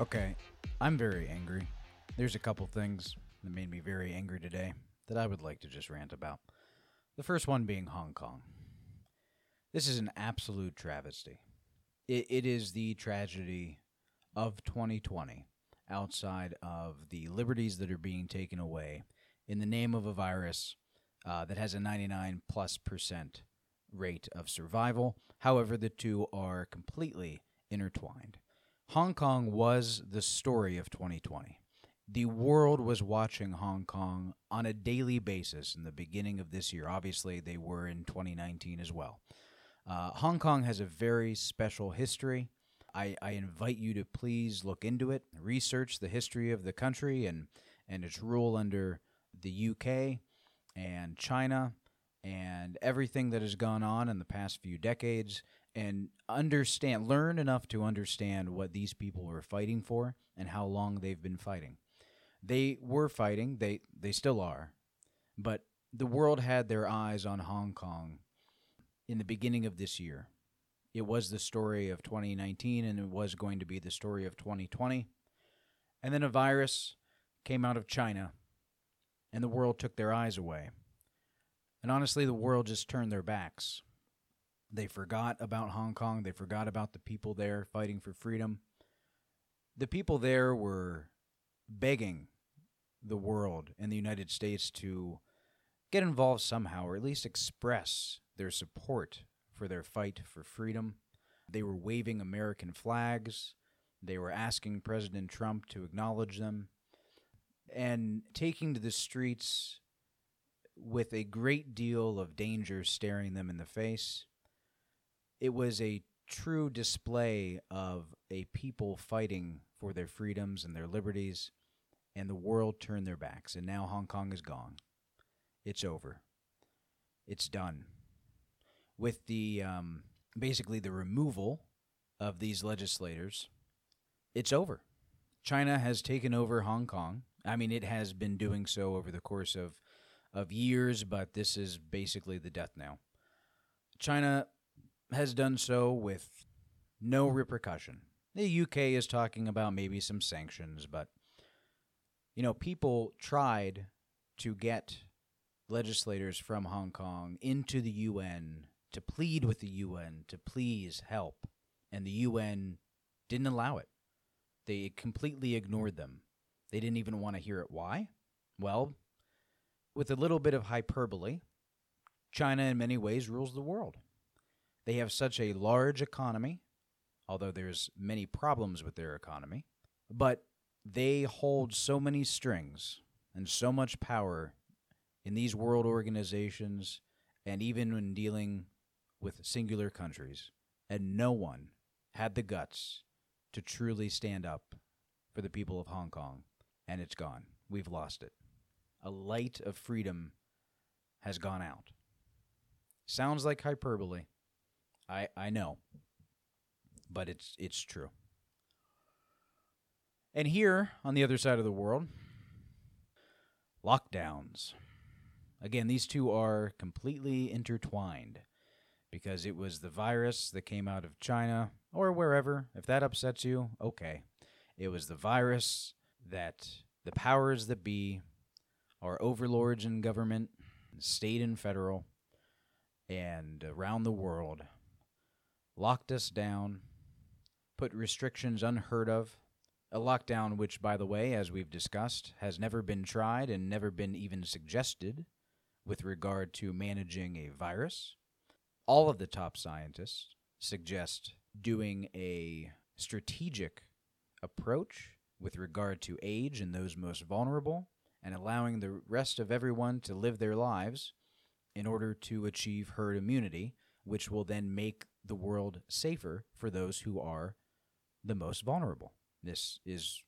Okay, I'm very angry. There's a couple things that made me very angry today that I would like to just rant about. The first one being Hong Kong. This is an absolute travesty. It, it is the tragedy of 2020 outside of the liberties that are being taken away in the name of a virus uh, that has a 99 plus percent rate of survival. However, the two are completely intertwined. Hong Kong was the story of 2020. The world was watching Hong Kong on a daily basis in the beginning of this year. Obviously, they were in 2019 as well. Uh, Hong Kong has a very special history. I, I invite you to please look into it, research the history of the country and, and its rule under the UK and China and everything that has gone on in the past few decades and understand, learn enough to understand what these people were fighting for and how long they've been fighting. They were fighting, they, they still are, but the world had their eyes on Hong Kong in the beginning of this year. It was the story of 2019 and it was going to be the story of 2020. And then a virus came out of China and the world took their eyes away. And honestly, the world just turned their backs. They forgot about Hong Kong. They forgot about the people there fighting for freedom. The people there were begging the world and the United States to get involved somehow, or at least express their support for their fight for freedom. They were waving American flags. They were asking President Trump to acknowledge them and taking to the streets with a great deal of danger staring them in the face it was a true display of a people fighting for their freedoms and their liberties, and the world turned their backs. And now Hong Kong is gone. It's over. It's done. With the um, basically the removal of these legislators, it's over. China has taken over Hong Kong. I mean, it has been doing so over the course of of years, but this is basically the death knell. China has done so with no hmm. repercussion. The UK is talking about maybe some sanctions, but you know, people tried to get legislators from Hong Kong into the UN to plead with the UN to please help, and the UN didn't allow it. They completely ignored them. They didn't even want to hear it. Why? Well, with a little bit of hyperbole, China in many ways rules the world. They have such a large economy, although there's many problems with their economy, but they hold so many strings and so much power in these world organizations and even when dealing with singular countries. And no one had the guts to truly stand up for the people of Hong Kong. And it's gone. We've lost it. A light of freedom has gone out. Sounds like hyperbole, I I know. But it's it's true. And here on the other side of the world, lockdowns. Again, these two are completely intertwined because it was the virus that came out of China or wherever. If that upsets you, okay. It was the virus that the powers that be, our overlords in government, state and federal, and around the world locked us down, put restrictions unheard of. A lockdown, which, by the way, as we've discussed, has never been tried and never been even suggested with regard to managing a virus. All of the top scientists suggest doing a strategic approach with regard to age and those most vulnerable, and allowing the rest of everyone to live their lives in order to achieve herd immunity, which will then make the world safer for those who are the most vulnerable. This is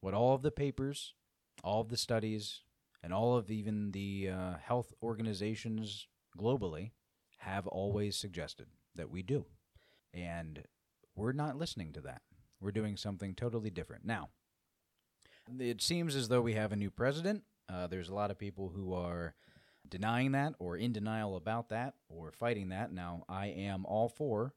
what all of the papers, all of the studies, and all of even the uh, health organizations globally have always suggested that we do. And we're not listening to that. We're doing something totally different. Now, it seems as though we have a new president. Uh, there's a lot of people who are denying that or in denial about that or fighting that. Now, I am all for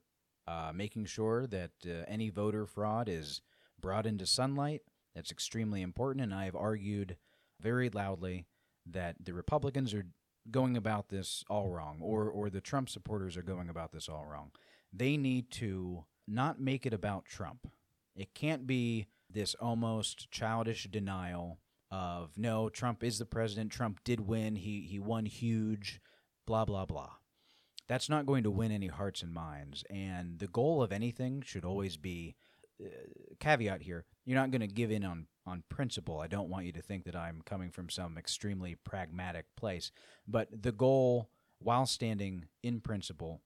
uh, making sure that uh, any voter fraud is brought into sunlight. That's extremely important. And I have argued very loudly that the Republicans are going about this all wrong, or, or the Trump supporters are going about this all wrong. They need to not make it about Trump. It can't be this almost childish denial of no, Trump is the president. Trump did win. He he won huge. Blah blah blah. That's not going to win any hearts and minds. And the goal of anything should always be uh, caveat here. You're not going to give in on on principle. I don't want you to think that I'm coming from some extremely pragmatic place. But the goal, while standing in principle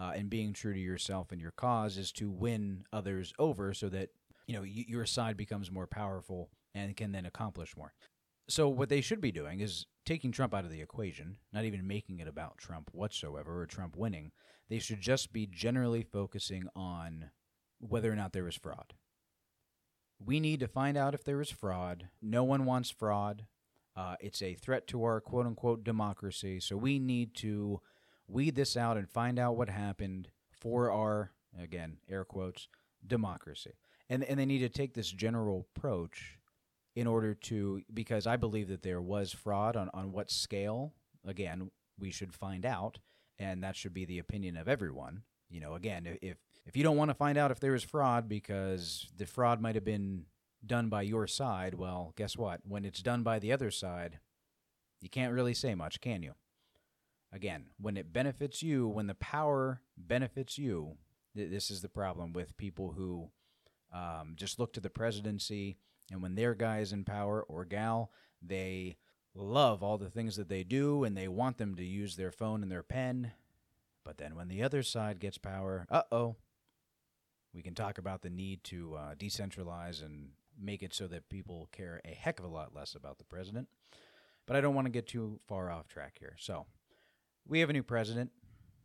uh, and being true to yourself and your cause, is to win others over so that you know y- your side becomes more powerful and can then accomplish more. So what they should be doing is taking Trump out of the equation, not even making it about Trump whatsoever or Trump winning. They should just be generally focusing on whether or not there is fraud. We need to find out if there is fraud. No one wants fraud. Uh, it's a threat to our quote unquote democracy. So we need to weed this out and find out what happened for our, again, air quotes, democracy. And, and they need to take this general approach in order to because I believe that there was fraud on, on what scale, again, we should find out, and that should be the opinion of everyone. You know, again, if if you don't want to find out if there is fraud because the fraud might have been done by your side, well, guess what? When it's done by the other side, you can't really say much, can you? Again, when it benefits you, when the power benefits you, th- this is the problem with people who um, just look to the presidency and when their guy is in power or gal, they love all the things that they do and they want them to use their phone and their pen. But then when the other side gets power, uh oh, we can talk about the need to uh, decentralize and make it so that people care a heck of a lot less about the president. But I don't want to get too far off track here. So we have a new president.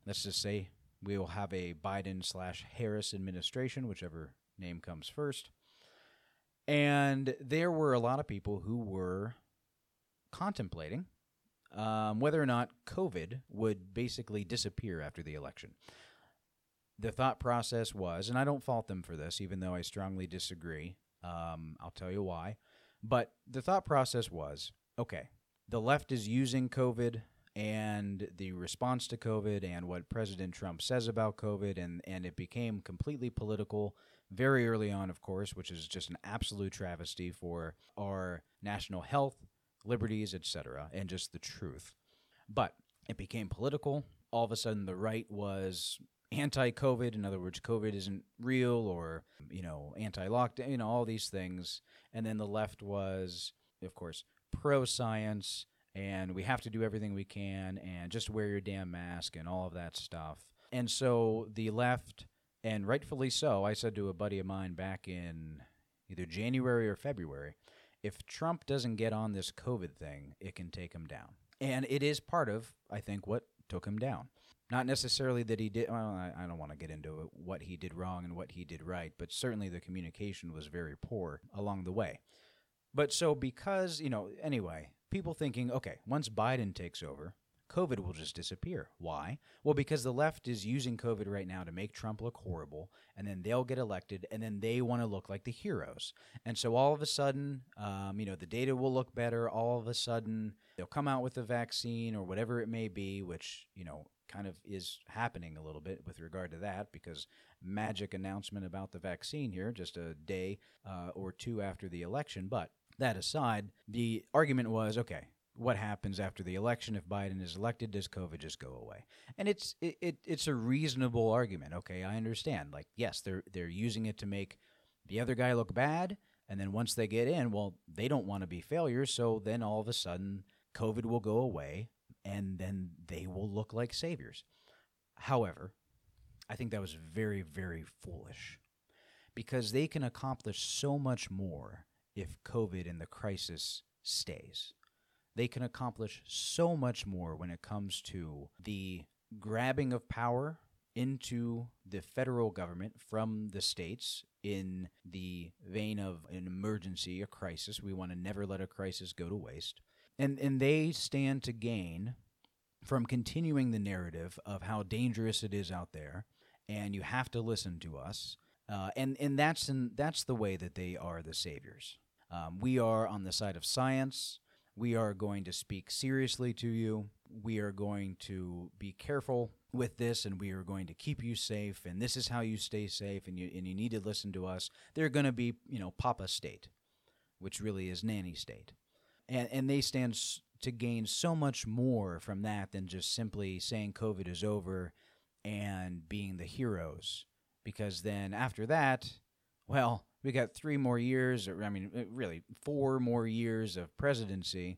Let's just say we will have a Biden slash Harris administration, whichever name comes first. And there were a lot of people who were contemplating um, whether or not COVID would basically disappear after the election. The thought process was, and I don't fault them for this, even though I strongly disagree. Um, I'll tell you why. But the thought process was okay, the left is using COVID and the response to COVID and what President Trump says about COVID, and, and it became completely political very early on, of course, which is just an absolute travesty for our national health, liberties, etc., and just the truth. But it became political. All of a sudden, the right was anti-COVID. In other words, COVID isn't real, or you know, anti-lockdown. You know, all these things. And then the left was, of course, pro-science, and we have to do everything we can, and just wear your damn mask, and all of that stuff. And so the left and rightfully so. I said to a buddy of mine back in either January or February, if Trump doesn't get on this COVID thing, it can take him down. And it is part of, I think, what took him down. Not necessarily that he did, well, I, I don't want to get into what he did wrong and what he did right, but certainly the communication was very poor along the way. But so, because, you know, anyway, people thinking, okay, once Biden takes over, COVID will just disappear. Why? Well, because the left is using COVID right now to make Trump look horrible, and then they'll get elected, and then they want to look like the heroes. And so all of a sudden, um, you know, the data will look better. All of a sudden, they'll come out with a vaccine or whatever it may be, which, you know, kind of is happening a little bit with regard to that because magic announcement about the vaccine here just a day uh, or two after the election. But that aside, the argument was okay, what happens after the election if Biden is elected? Does COVID just go away? And it's it, it, it's a reasonable argument. Okay, I understand. Like, yes, they're they're using it to make the other guy look bad, and then once they get in, well, they don't want to be failures, so then all of a sudden COVID will go away, and then they will look like saviors. However, I think that was very very foolish because they can accomplish so much more if COVID and the crisis stays they can accomplish so much more when it comes to the grabbing of power into the federal government from the states in the vein of an emergency, a crisis. We want to never let a crisis go to waste. And, and they stand to gain from continuing the narrative of how dangerous it is out there, and you have to listen to us. Uh, and and that's in, that's the way that they are the saviors. Um, we are on the side of science. We are going to speak seriously to you. We are going to be careful with this, and we are going to keep you safe. And this is how you stay safe. And you and you need to listen to us. They're going to be you know Papa State, which really is nanny state, and and they stand to gain so much more from that than just simply saying COVID is over and being the heroes. Because then after that, well, we got three more years, or I mean, uh, really four more years of presidency.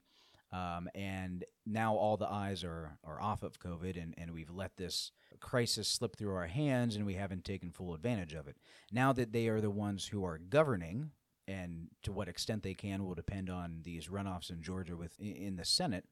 Um, and now all the eyes are, are off of COVID, and, and we've let this crisis slip through our hands, and we haven't taken full advantage of it. Now that they are the ones who are governing, and to what extent they can will depend on these runoffs in Georgia with in the Senate.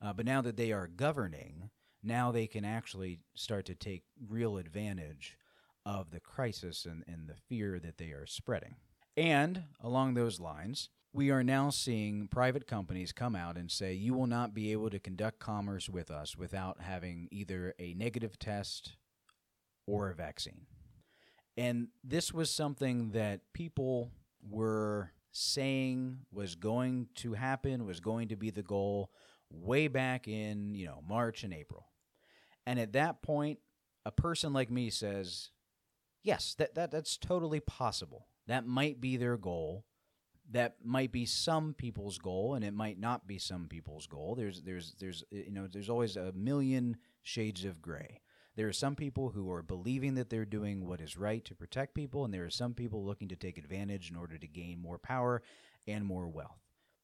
Uh, but now that they are governing, now they can actually start to take real advantage of the crisis and, and the fear that they are spreading. And along those lines, we are now seeing private companies come out and say you will not be able to conduct commerce with us without having either a negative test or a vaccine. And this was something that people were saying was going to happen, was going to be the goal way back in, you know, March and April. And at that point, a person like me says, yes, that, that that's totally possible. That might be their goal. That might be some people's goal, and it might not be some people's goal. There's there's there's you know there's always a million shades of gray. There are some people who are believing that they're doing what is right to protect people, and there are some people looking to take advantage in order to gain more power and more wealth,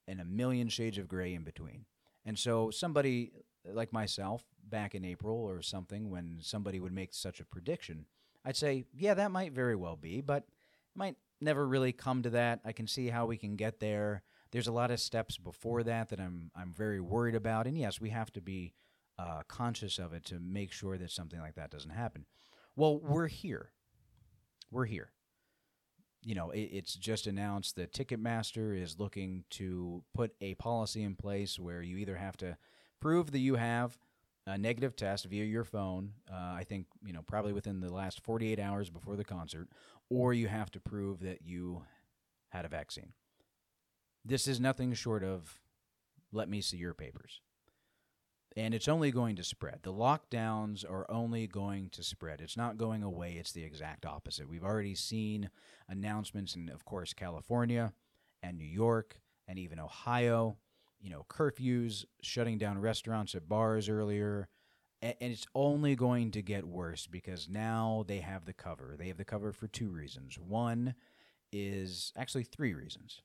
and a million shades of gray in between. And so, somebody like myself back in April or something, when somebody would make such a prediction, I'd say, yeah, that might very well be, but might never really come to that. I can see how we can get there. There's a lot of steps before that that I'm I'm very worried about, and yes, we have to be uh, conscious of it to make sure that something like that doesn't happen. Well, we're here. We're here. You know, it, it's just announced that Ticketmaster is looking to put a policy in place where you either have to prove that you have a negative test via your phone. Uh, I think you know probably within the last 48 hours before the concert, or you have to prove that you had a vaccine. This is nothing short of let me see your papers. And it's only going to spread. The lockdowns are only going to spread. It's not going away. It's the exact opposite. We've already seen announcements in, of course, California and New York and even Ohio you know, curfews, shutting down restaurants at bars earlier. And it's only going to get worse because now they have the cover. They have the cover for two reasons. One is actually three reasons.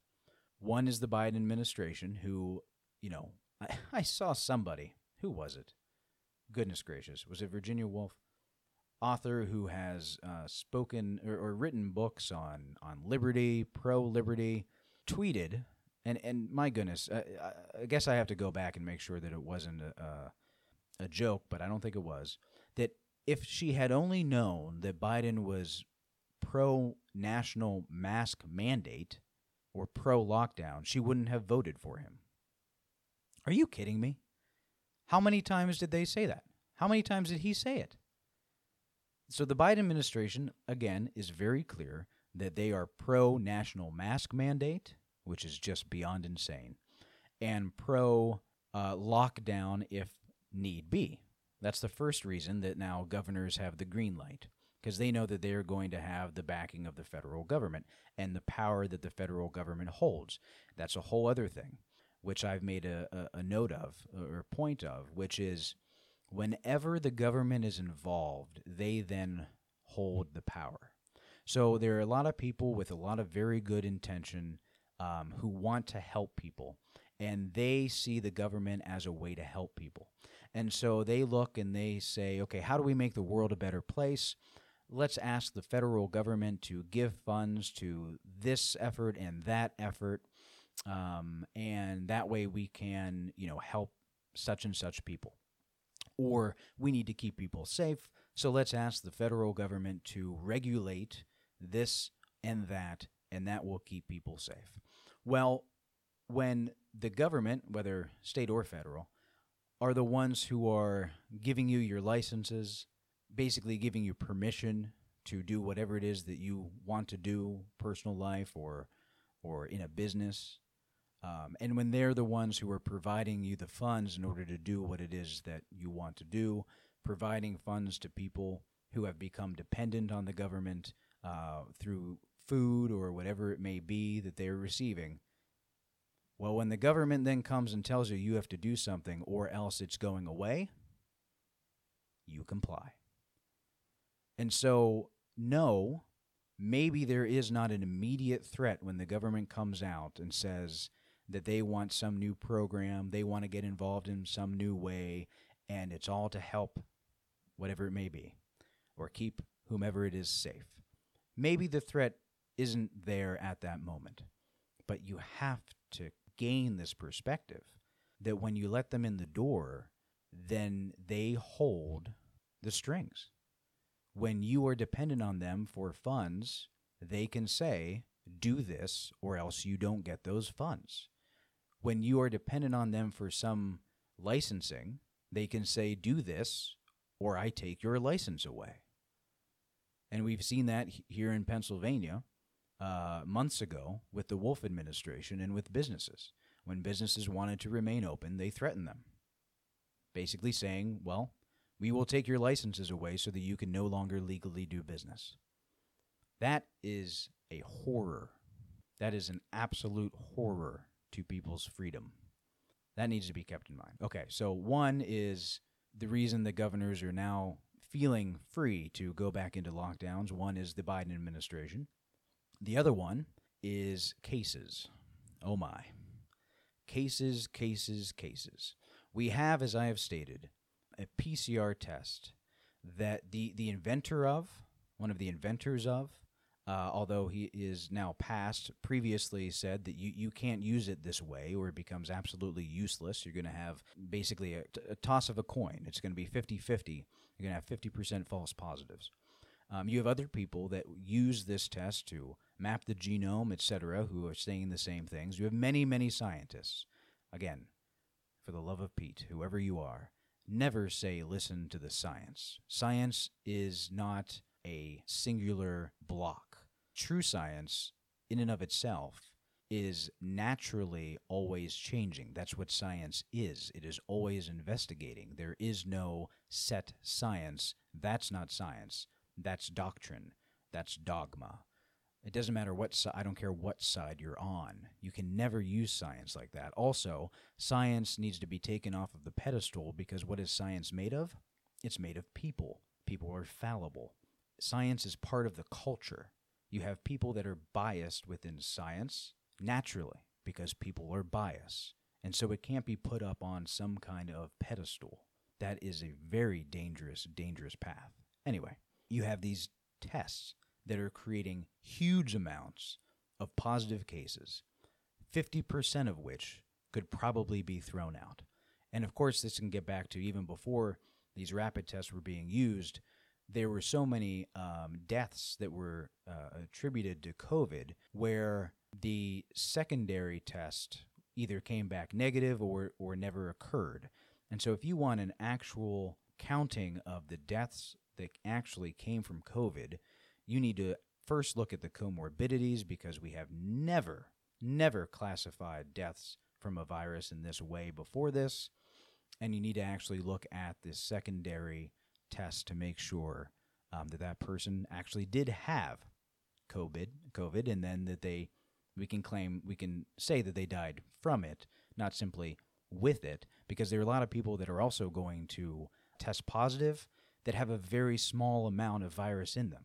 One is the Biden administration, who, you know, I, I saw somebody. Who was it? Goodness gracious. Was it Virginia Woolf? Author who has uh, spoken or, or written books on, on liberty, pro liberty, tweeted and and my goodness, uh, I guess I have to go back and make sure that it wasn't a, a joke, but I don't think it was. That if she had only known that Biden was pro national mask mandate or pro lockdown, she wouldn't have voted for him. Are you kidding me? How many times did they say that? How many times did he say it? So the Biden administration, again, is very clear that they are pro national mask mandate which is just beyond insane, and pro uh, lockdown if need be. That's the first reason that now governors have the green light because they know that they are going to have the backing of the federal government and the power that the federal government holds. That's a whole other thing, which I've made a, a, a note of or point of, which is whenever the government is involved, they then hold the power. So there are a lot of people with a lot of very good intention um, who want to help people, and they see the government as a way to help people. And so they look and they say, okay, how do we make the world a better place? Let's ask the federal government to give funds to this effort and that effort. Um, and that way we can, you know, help such and such people. Or we need to keep people safe. So let's ask the federal government to regulate this and that, and that will keep people safe. Well, when the government, whether state or federal, are the ones who are giving you your licenses, basically giving you permission to do whatever it is that you want to do, personal life or or in a business. Um, and when they're the ones who are providing you the funds in order to do what it is that you want to do, providing funds to people who have become dependent on the government uh, through food or whatever it may be that they're receiving. Well, when the government then comes and tells you you have to do something or else it's going away, you comply. And so, no, maybe there is not an immediate threat when the government comes out and says that they want some new program, they want to get involved in some new way, and it's all to help whatever it may be, or keep whomever it is safe. Maybe the threat isn't there at that moment, but you have to gain this perspective that when you let them in the door, then they hold the strings. When you are dependent on them for funds, they can say, do this or else you don't get those funds. When you are dependent on them for some licensing, they can say, do this or I take your license away. And we've seen that here in Pennsylvania uh, months ago with the Wolf administration and with businesses. When businesses wanted to remain open, they threatened them, basically saying, well, we will take your licenses away so that you can no longer legally do business. That is a horror. That is an absolute horror to people's freedom. That needs to be kept in mind. Okay, so one is the reason the governors are now feeling free to go back into lockdowns. One is the Biden administration. The other one is cases. Oh my. Cases, cases, cases. We have, as I have stated, a PCR test that the, the inventor of, one of the inventors of, uh, although he is now past, previously said that you, you can't use it this way or it becomes absolutely useless. You're going to have basically a, toss of a coin. It's going to be 50 50. You're going to have 50% false positives. Um, you have other people that use this test to map the genome, etc., who are saying the same things. You have many, many scientists. Again, for the love of Pete, whoever you are, never say listen to the science. Science is not a singular block. True science, in and of itself, is naturally always changing. That's what science is. It is always investigating. There is no set science. That's not science. That's doctrine. That's dogma. It doesn't matter what side, I don't care what side you're on. You can never use science like that. Also, science needs to be taken off of the pedestal because what is science made of? It's made of people. People are fallible. Science is part of the culture. You have people that are biased within science naturally because people are biased. And so it can't be put up on some kind of pedestal. That is a very dangerous, dangerous path. Anyway, you have these tests that are creating huge amounts of positive cases, 50% of which could probably be thrown out. And of course, this can get back to even before these rapid tests were being used, there were so many um, deaths that were uh, attributed to COVID where the secondary test either came back negative or, or never occurred. And so, if you want an actual counting of the deaths that actually came from COVID, you need to first look at the comorbidities because we have never, never classified deaths from a virus in this way before this. And you need to actually look at the secondary test to make sure um, that that person actually did have COVID, COVID, and then that they, we can claim, we can say that they died from it, not simply with it, because there are a lot of people that are also going to test positive that have a very small amount of virus in them.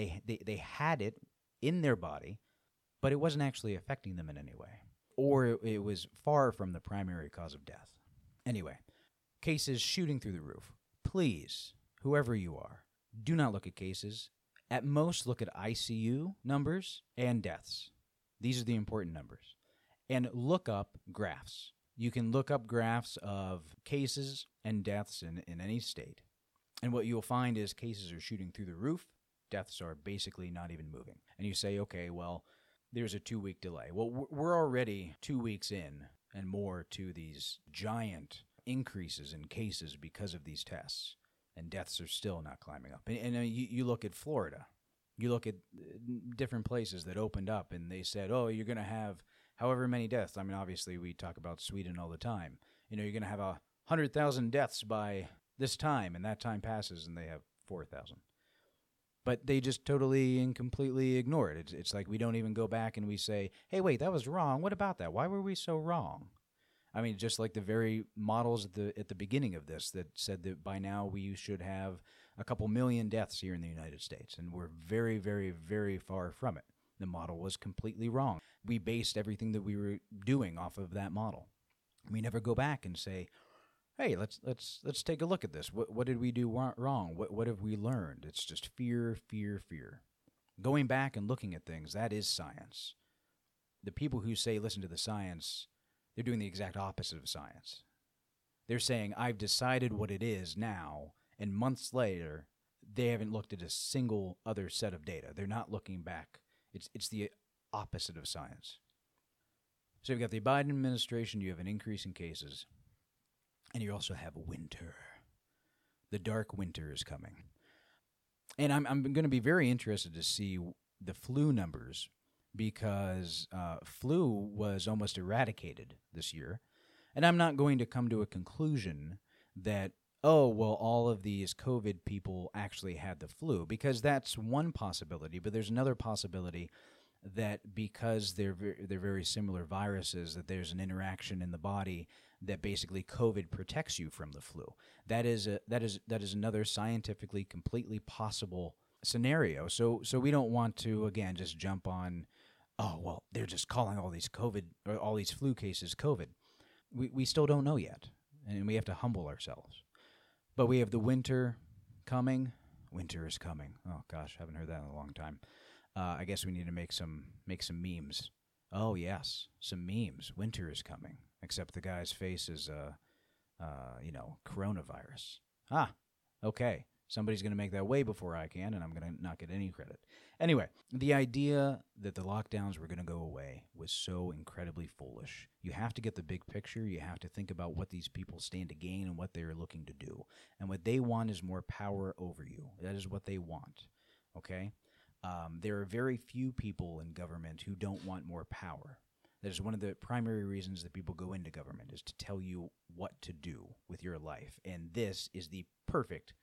They, they, they had it in their body, but it wasn't actually affecting them in any way, or it, it was far from the primary cause of death. Anyway, cases shooting through the roof. Please, whoever you are, do not look at cases. At most, look at ICU numbers and deaths. These are the important numbers. And look up graphs. You can look up graphs of cases and deaths in, in any state. And what you'll find is cases are shooting through the roof, deaths are basically not even moving. And you say, okay, well, there's a two week delay. Well, we're already two weeks in and more to these giant increases in cases because of these tests. and deaths are still not climbing up. And, and uh, you, you look at Florida, you look at uh, different places that opened up, and they said, "Oh, you're going to have however many deaths." I mean, obviously, we talk about Sweden all the time. You know, you're going to have a hundred thousand deaths by this time, and that time passes, and they have four thousand. But they just totally and completely ignore it. It's, it's like we don't even go back and we say, "Hey, wait, that was wrong. What about that? Why were we so wrong?" I mean, just like the very models at the at the beginning of this that said that by now we should have a couple million deaths here in the United States, and we're very, very, very far from it. The model was completely wrong. We based everything that we were doing off of that model. We never go back and say, "Hey, let's let's let's take a look at this. What what did we do wrong? What what have we learned?" It's just fear, fear, fear. Going back and looking at things, that is science. The people who say listen to the science they're doing the exact opposite of science. They're saying, I've decided what it is now, and months later, they haven't looked at a single other set of data. They're not looking back. It's, it's the opposite of science. So you've got the Biden administration, you have an increase in cases, and you also have winter. The dark winter is coming. And I'm, I'm going to be very interested to see the flu numbers because uh, flu was almost eradicated this year. And I'm not going to come to a conclusion that, oh, well, all of these COVID people actually had the flu, because that's one possibility. But there's another possibility that because they're, they're very similar viruses, that there's an interaction in the body that basically COVID protects you from the flu. That is, a, that is, that is another scientifically completely possible scenario. So, so we don't want to, again, just jump on oh well they're just calling all these covid or all these flu cases covid. We, we still don't know yet and we have to humble ourselves. But we have the winter coming. Winter is coming. Oh gosh haven't heard that in a long time. Uh, i guess we need to make some make some memes. Oh yes some memes. Winter is coming except the guy's face is uh, uh you know coronavirus ah okay somebody's going to make that way before i can and i'm going to not get any credit Anyway, the idea that the lockdowns were going to go away was so incredibly foolish. You have to get the big picture. You have to think about what these people stand to gain and what they're looking to do. And what they want is more power over you. That is what they want. Okay? Um, there are very few people in government who don't want more power. That is one of the primary reasons that people go into government is to tell you what to do with your life. And this is the perfect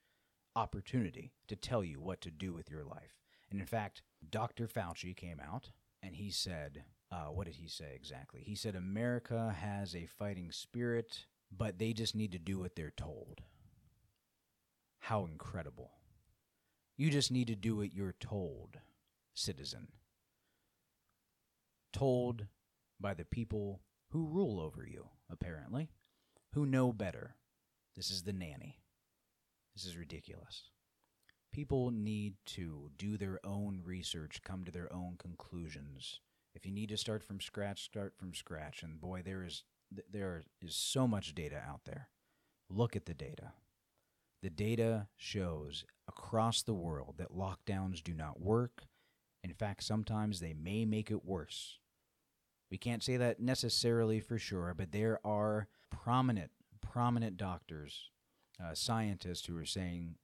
opportunity to tell you what to do with your life. And in fact, Dr. Fauci came out and he said, uh, what did he say exactly? He said, America has a fighting spirit, but they just need to do what they're told. How incredible. You just need to do what you're told, citizen. Told by the people who rule over you, apparently, who know better. This is the nanny. This is ridiculous people need to do their own research, come to their own conclusions. If you need to start from scratch, start from scratch. And boy, there is there is so much data out there. Look at the data. The data shows across the world that lockdowns do not work. In fact, sometimes they may make it worse. We can't say that necessarily for sure, but there are prominent, prominent doctors, uh, scientists who are saying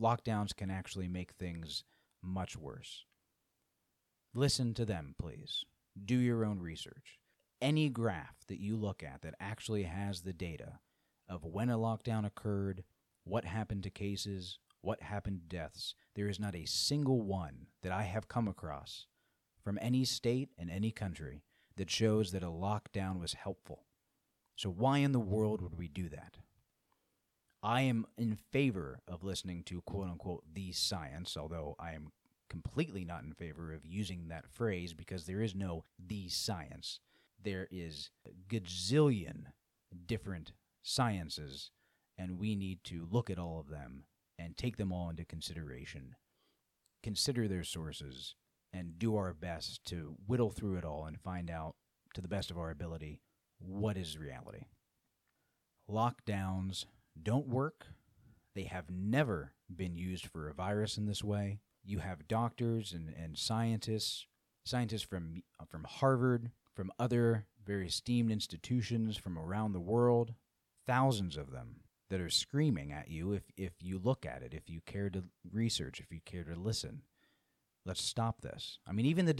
lockdowns can actually make things much worse. Listen to them, please. Do your own research. Any graph that you look at that actually has the data of when a lockdown occurred, what happened to cases, what happened to deaths, there is not a single one that I have come across from any state and any country that shows that a lockdown was helpful. So, why in the world would we do that? I am in favor of listening to quote unquote the science, although I am completely not in favor of using that phrase because there is no the science. There is a gazillion different sciences, and we need to look at all of them and take them all into consideration, consider their sources, and do our best to whittle through it all and find out, to the best of our ability, what is reality. Lockdowns don't work. They have never been used for a virus in this way. You have doctors and, and scientists, scientists from, from Harvard, from other very esteemed institutions from around the world, thousands of them, that are screaming at you if if you look at it, if you care to research, if you care to listen. Let's stop this. I mean, even the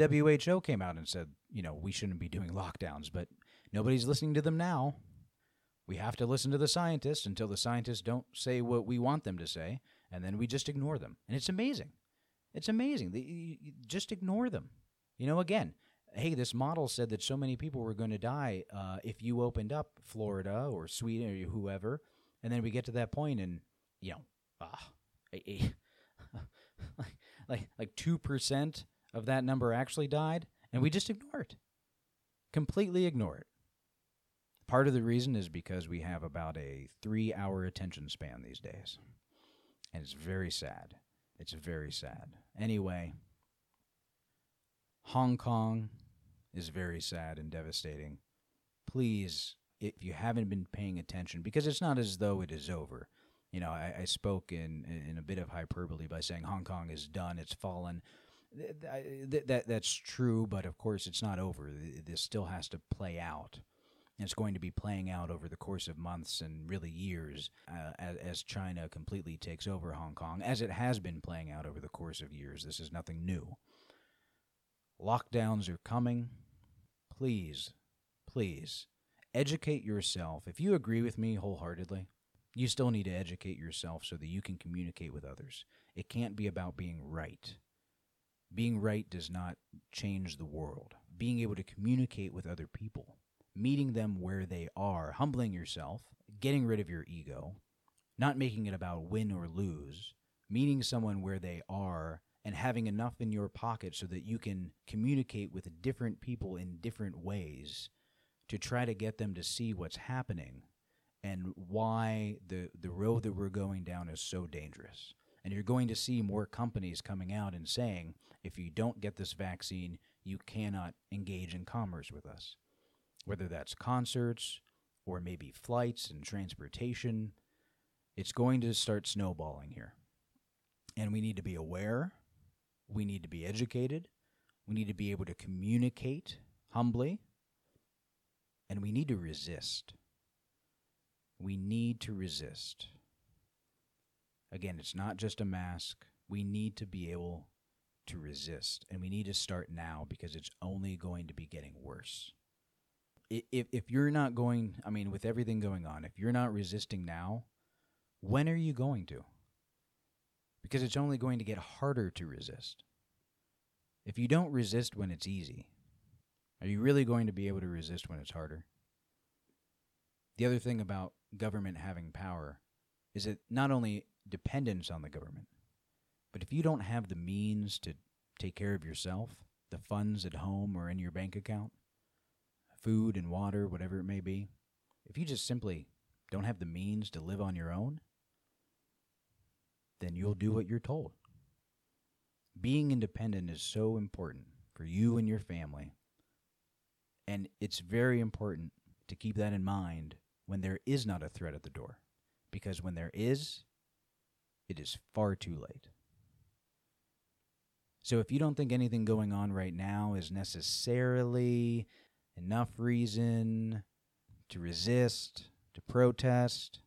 WHO came out and said, you know, we shouldn't be doing lockdowns, but nobody's listening to them now. We have to listen to the scientists until the scientists don't say what we want them to say, and then we just ignore them. And it's amazing. It's amazing. The, you, you just ignore them. You know, again, hey, this model said that so many people were going to die uh, if you opened up Florida or Sweden or whoever, and then we get to that point, and you know, ah, like like like two percent of that number actually died, and we mm. just ignore it, completely ignore it. Part of the reason is because we have about a three-hour attention span these days, and it's very sad. It's very sad. Anyway. Hong Kong is very sad and devastating. Please, if you haven't been paying attention, because it's not as though it is over. You know, I, I spoke in in a bit of hyperbole by saying Hong Kong is done, it's fallen. That, that that's true, but of course it's not over. This still has to play out. It's going to be playing out over the course of months and really years uh, as, as China completely takes over Hong Kong, as it has been playing out over the course of years. This is nothing new. Lockdowns are coming. Please, please, educate yourself. If you agree with me wholeheartedly, you still need to educate yourself so that you can communicate with others. It can't be about being right. Being right does not change the world. Being able to communicate with other people, meeting them where they are, humbling yourself, getting rid of your ego, not making it about win or lose, meeting someone where they are and having enough in your pocket so that you can communicate with different people in different ways to try to get them to see what's happening and why the the road that we're going down is so dangerous. And you're going to see more companies coming out and saying, if you don't get this vaccine, you cannot engage in commerce with us. Whether that's concerts or maybe flights and transportation, it's going to start snowballing here. And we need to be aware we need to be educated. We need to be able to communicate humbly. And we need to resist. We need to resist. Again, it's not just a mask. We need to be able to resist. And we need to start now because it's only going to be getting worse. If, if you're not going, I mean, with everything going on, if you're not resisting now, when are you going to? because it's only going to get harder to resist. If you don't resist when it's easy, are you really going to be able to resist when it's harder? The other thing about government having power is it not only dependence on the government, but if you don't have the means to take care of yourself, the funds at home or in your bank account, food and water, whatever it may be, if you just simply don't have the means to live on your own, then you'll do what you're told. Being independent is so important for you and your family. And it's very important to keep that in mind when there is not a threat at the door. Because when there is, it is far too late. So if you don't think anything going on right now is necessarily enough reason to resist, to protest,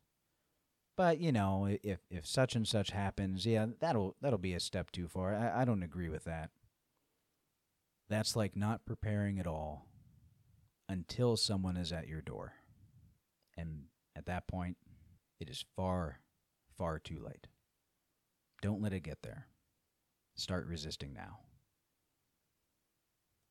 but you know, if if such and such happens, yeah, that'll that'll be a step too far. I, I don't agree with that. That's like not preparing at all until someone is at your door. And at that point, it is far, far too late. Don't let it get there. Start resisting now.